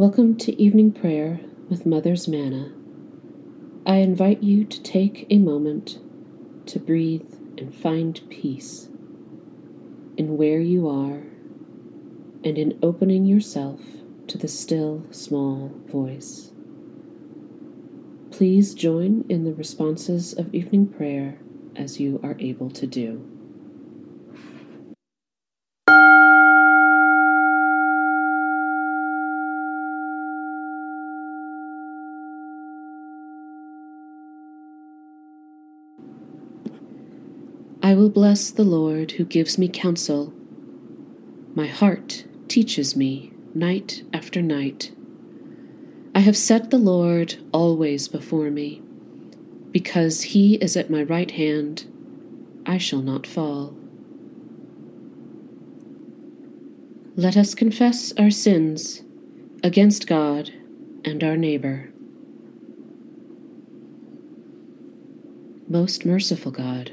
Welcome to evening prayer with Mother's Manna. I invite you to take a moment to breathe and find peace in where you are and in opening yourself to the still small voice. Please join in the responses of evening prayer as you are able to do. I will bless the Lord who gives me counsel. My heart teaches me night after night. I have set the Lord always before me. Because he is at my right hand, I shall not fall. Let us confess our sins against God and our neighbor. Most merciful God,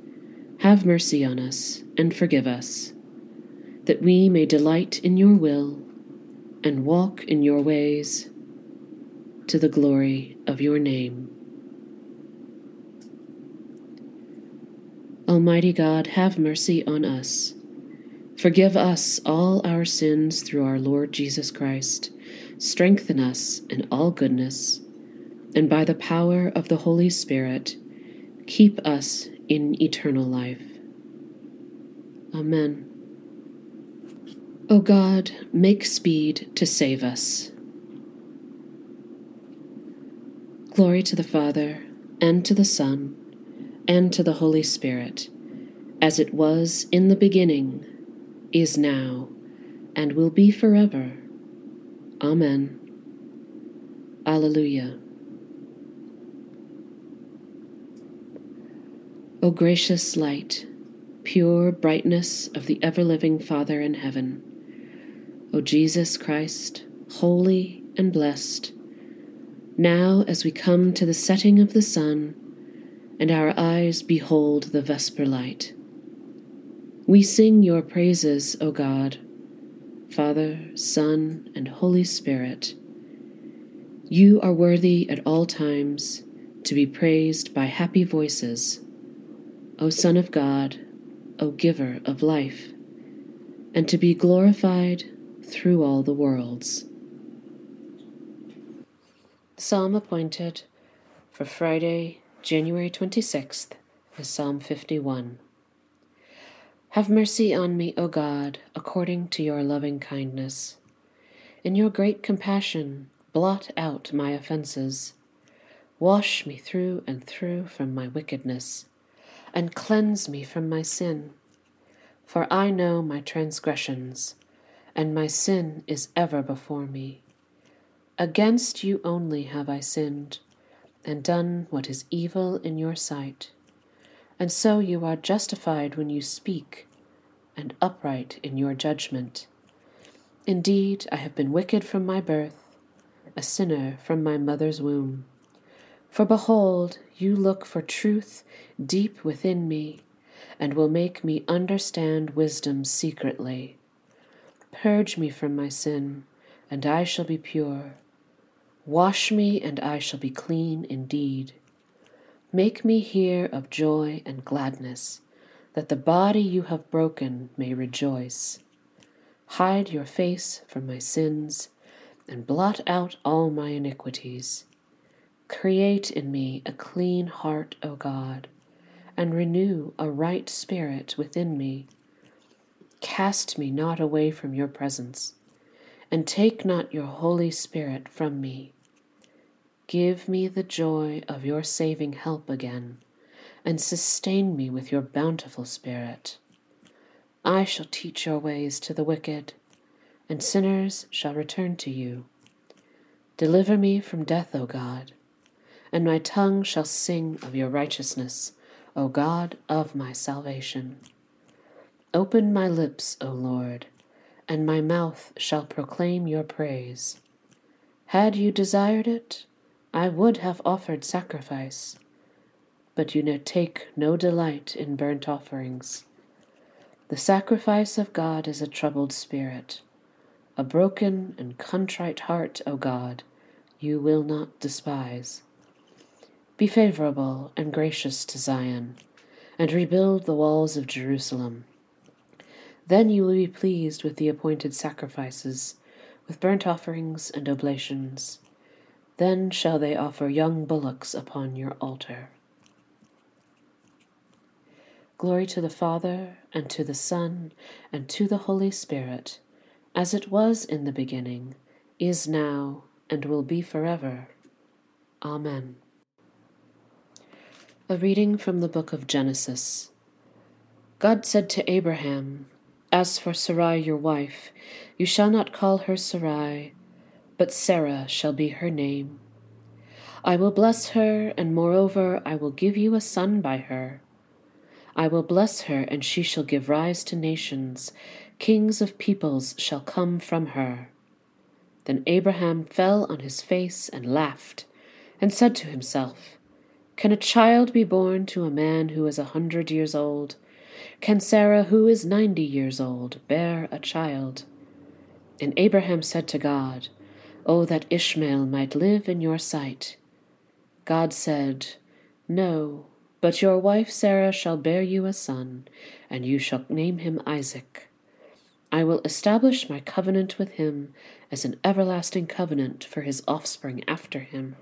have mercy on us and forgive us, that we may delight in your will and walk in your ways to the glory of your name. Almighty God, have mercy on us. Forgive us all our sins through our Lord Jesus Christ. Strengthen us in all goodness, and by the power of the Holy Spirit, keep us in eternal life. Amen. O God, make speed to save us. Glory to the Father, and to the Son, and to the Holy Spirit, as it was in the beginning, is now, and will be forever. Amen. Alleluia. O gracious light, pure brightness of the ever living Father in heaven, O Jesus Christ, holy and blessed, now as we come to the setting of the sun, and our eyes behold the vesper light, we sing your praises, O God, Father, Son, and Holy Spirit. You are worthy at all times to be praised by happy voices O Son of God, O Giver of life, and to be glorified through all the worlds. Psalm appointed for Friday, January 26th is Psalm 51. Have mercy on me, O God, according to your loving kindness. In your great compassion, blot out my offenses. Wash me through and through from my wickedness and cleanse me from my sin. For I know my transgressions, and my sin is ever before me. Against you only have I sinned, and done what is evil in your sight. And so you are justified when you speak, and upright in your judgment. Indeed, I have been wicked from my birth, a sinner from my mother's womb. For behold, you look for truth deep within me, and will make me understand wisdom secretly. Purge me from my sin, and I shall be pure. Wash me, and I shall be clean indeed. Make me hear of joy and gladness, that the body you have broken may rejoice. Hide your face from my sins, and blot out all my iniquities. Create in me a clean heart, O God, and renew a right spirit within me. Cast me not away from your presence, and take not your Holy Spirit from me. Give me the joy of your saving help again, and sustain me with your bountiful Spirit. I shall teach your ways to the wicked, and sinners shall return to you. Deliver me from death, O God, and my tongue shall sing of your righteousness, O God of my salvation. Open my lips, O Lord, and my mouth shall proclaim your praise. Had you desired it, I would have offered sacrifice, but you take no delight in burnt offerings. The sacrifice of God is a troubled spirit. A broken and contrite heart, O God, you will not despise. Be favorable and gracious to Zion, and rebuild the walls of Jerusalem. Then you will be pleased with the appointed sacrifices, with burnt offerings and oblations. Then shall they offer young bullocks upon your altar. Glory to the Father, and to the Son, and to the Holy Spirit, as it was in the beginning, is now, and will be forever. Amen. A reading from the book of Genesis. God said to Abraham, As for Sarai your wife, you shall not call her Sarai, but Sarah shall be her name. I will bless her, and moreover I will give you a son by her. I will bless her, and she shall give rise to nations. Kings of peoples shall come from her. Then Abraham fell on his face and laughed, and said to himself, Can a child be born to a man who is a hundred years old? Can Sarah, who is ninety years old, bear a child? And Abraham said to God, Oh, that Ishmael might live in your sight. God said, No, but your wife Sarah shall bear you a son, and you shall name him Isaac. I will establish my covenant with him as an everlasting covenant for his offspring after him.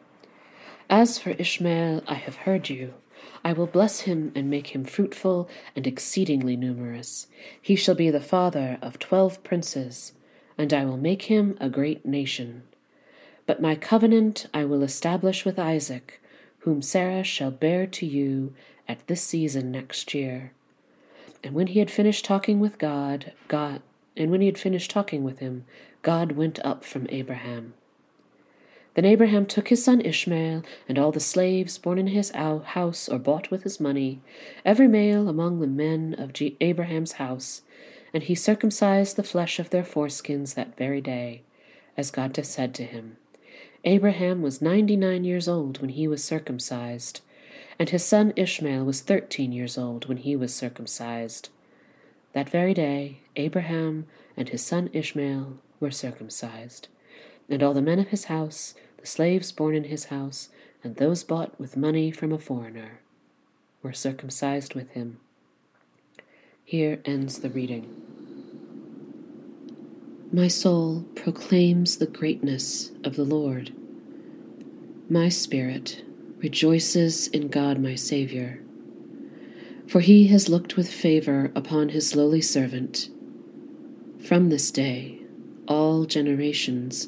As for Ishmael, I have heard you. I will bless him and make him fruitful and exceedingly numerous. He shall be the father of twelve princes, and I will make him a great nation. But my covenant I will establish with Isaac whom Sarah shall bear to you at this season next year. And when he had finished talking with God, God and when he had finished talking with him, God went up from Abraham. Then Abraham took his son Ishmael, and all the slaves born in his house or bought with his money, every male among the men of Abraham's house, and he circumcised the flesh of their foreskins that very day, as God had said to him. Abraham was ninety nine years old when he was circumcised, and his son Ishmael was thirteen years old when he was circumcised. That very day, Abraham and his son Ishmael were circumcised, and all the men of his house, the slaves born in his house, and those bought with money from a foreigner, were circumcised with him. Here ends the reading. My soul proclaims the greatness of the Lord. My spirit rejoices in God my Saviour, for he has looked with favour upon his lowly servant. From this day all generations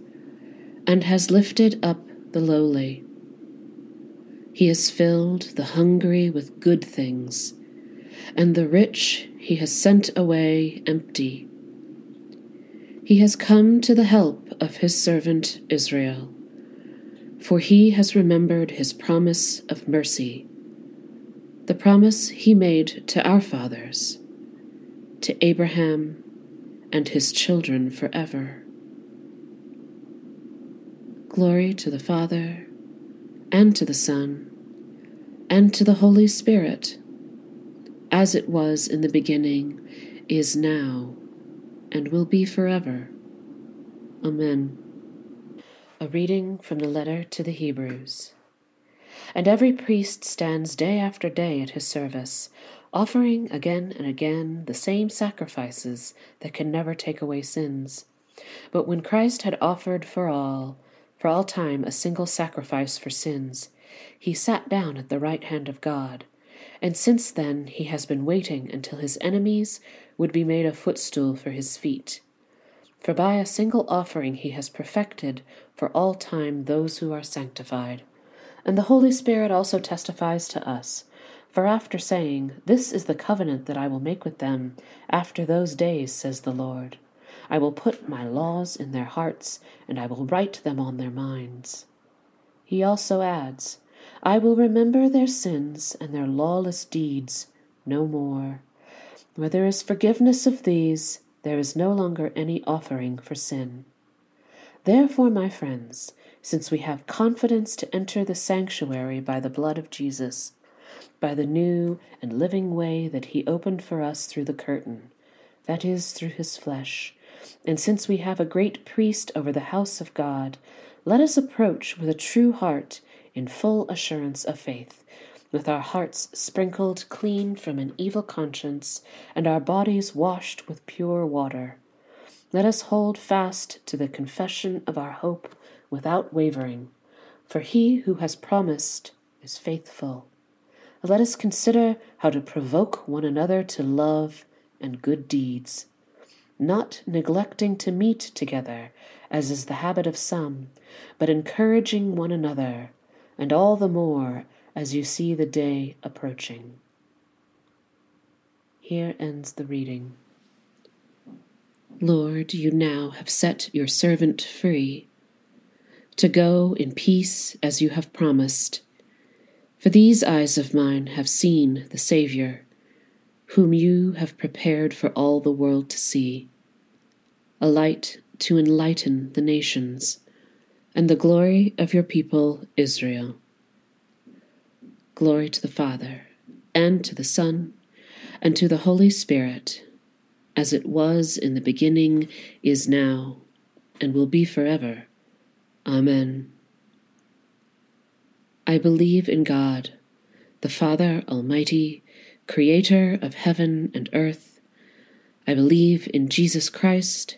and has lifted up the lowly. He has filled the hungry with good things, and the rich he has sent away empty. He has come to the help of his servant Israel, for he has remembered his promise of mercy, the promise he made to our fathers, to Abraham and his children forever. Glory to the Father, and to the Son, and to the Holy Spirit, as it was in the beginning, is now and will be forever. Amen. A reading from the letter to the Hebrews. And every priest stands day after day at his service, offering again and again the same sacrifices that can never take away sins. But when Christ had offered for all, for all time a single sacrifice for sins, he sat down at the right hand of God, and since then he has been waiting until his enemies would be made a footstool for his feet. For by a single offering he has perfected for all time those who are sanctified. And the Holy Spirit also testifies to us. For after saying, This is the covenant that I will make with them after those days, says the Lord, I will put my laws in their hearts, and I will write them on their minds. He also adds, I will remember their sins and their lawless deeds no more. Where there is forgiveness of these, there is no longer any offering for sin. Therefore, my friends, since we have confidence to enter the sanctuary by the blood of Jesus, by the new and living way that he opened for us through the curtain, that is, through his flesh, and since we have a great priest over the house of God, let us approach with a true heart in full assurance of faith, with our hearts sprinkled clean from an evil conscience and our bodies washed with pure water. Let us hold fast to the confession of our hope without wavering, for he who has promised is faithful. Let us consider how to provoke one another to love and good deeds not neglecting to meet together, as is the habit of some, but encouraging one another, and all the more as you see the day approaching. Here ends the reading. Lord, you now have set your servant free to go in peace as you have promised. For these eyes of mine have seen the Saviour, whom you have prepared for all the world to see a light to enlighten the nations, and the glory of your people Israel. Glory to the Father, and to the Son, and to the Holy Spirit, as it was in the beginning, is now, and will be forever. Amen. I believe in God, the Father Almighty, creator of heaven and earth. I believe in Jesus Christ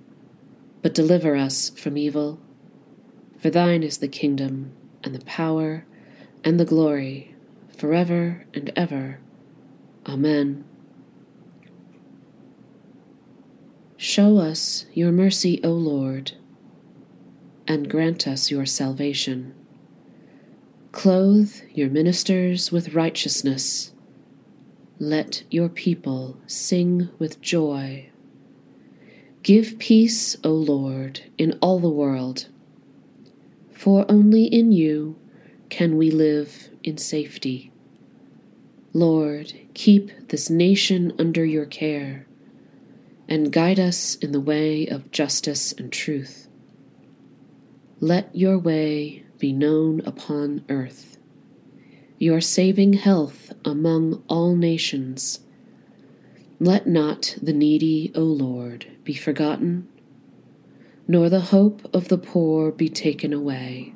but deliver us from evil. For thine is the kingdom, and the power, and the glory, forever and ever. Amen. Show us your mercy, O Lord, and grant us your salvation. Clothe your ministers with righteousness. Let your people sing with joy Give peace, O Lord, in all the world, for only in you can we live in safety. Lord, keep this nation under your care, and guide us in the way of justice and truth. Let your way be known upon earth, your saving health among all nations. Let not the needy, O Lord, be forgotten, nor the hope of the poor be taken away.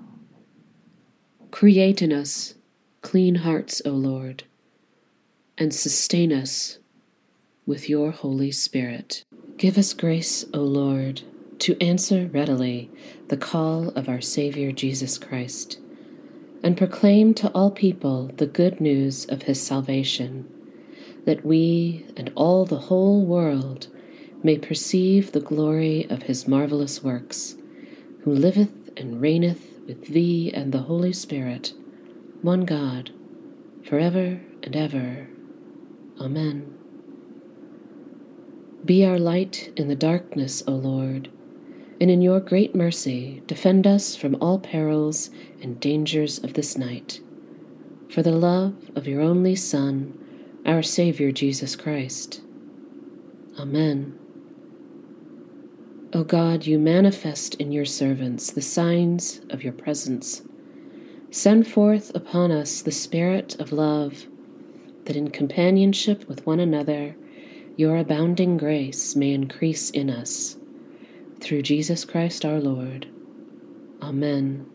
Create in us clean hearts, O Lord, and sustain us with your Holy Spirit. Give us grace, O Lord, to answer readily the call of our Savior Jesus Christ, and proclaim to all people the good news of his salvation, that we and all the whole world may perceive the glory of his marvelous works, who liveth and reigneth with thee and the Holy Spirit, one God, for ever and ever. Amen. Be our light in the darkness, O Lord, and in your great mercy defend us from all perils and dangers of this night. For the love of your only Son, our Saviour Jesus Christ. Amen. O God, you manifest in your servants the signs of your presence. Send forth upon us the Spirit of love, that in companionship with one another, your abounding grace may increase in us. Through Jesus Christ our Lord. Amen.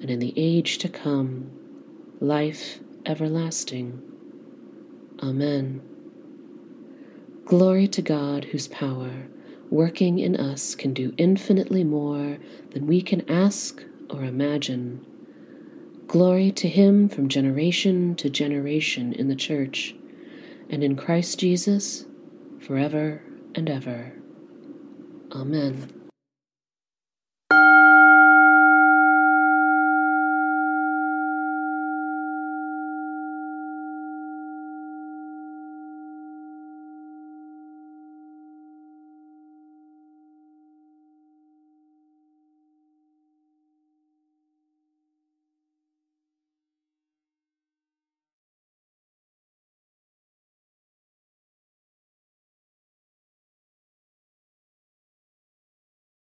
and in the age to come, life everlasting. Amen. Glory to God, whose power, working in us, can do infinitely more than we can ask or imagine. Glory to Him from generation to generation in the Church and in Christ Jesus forever and ever. Amen.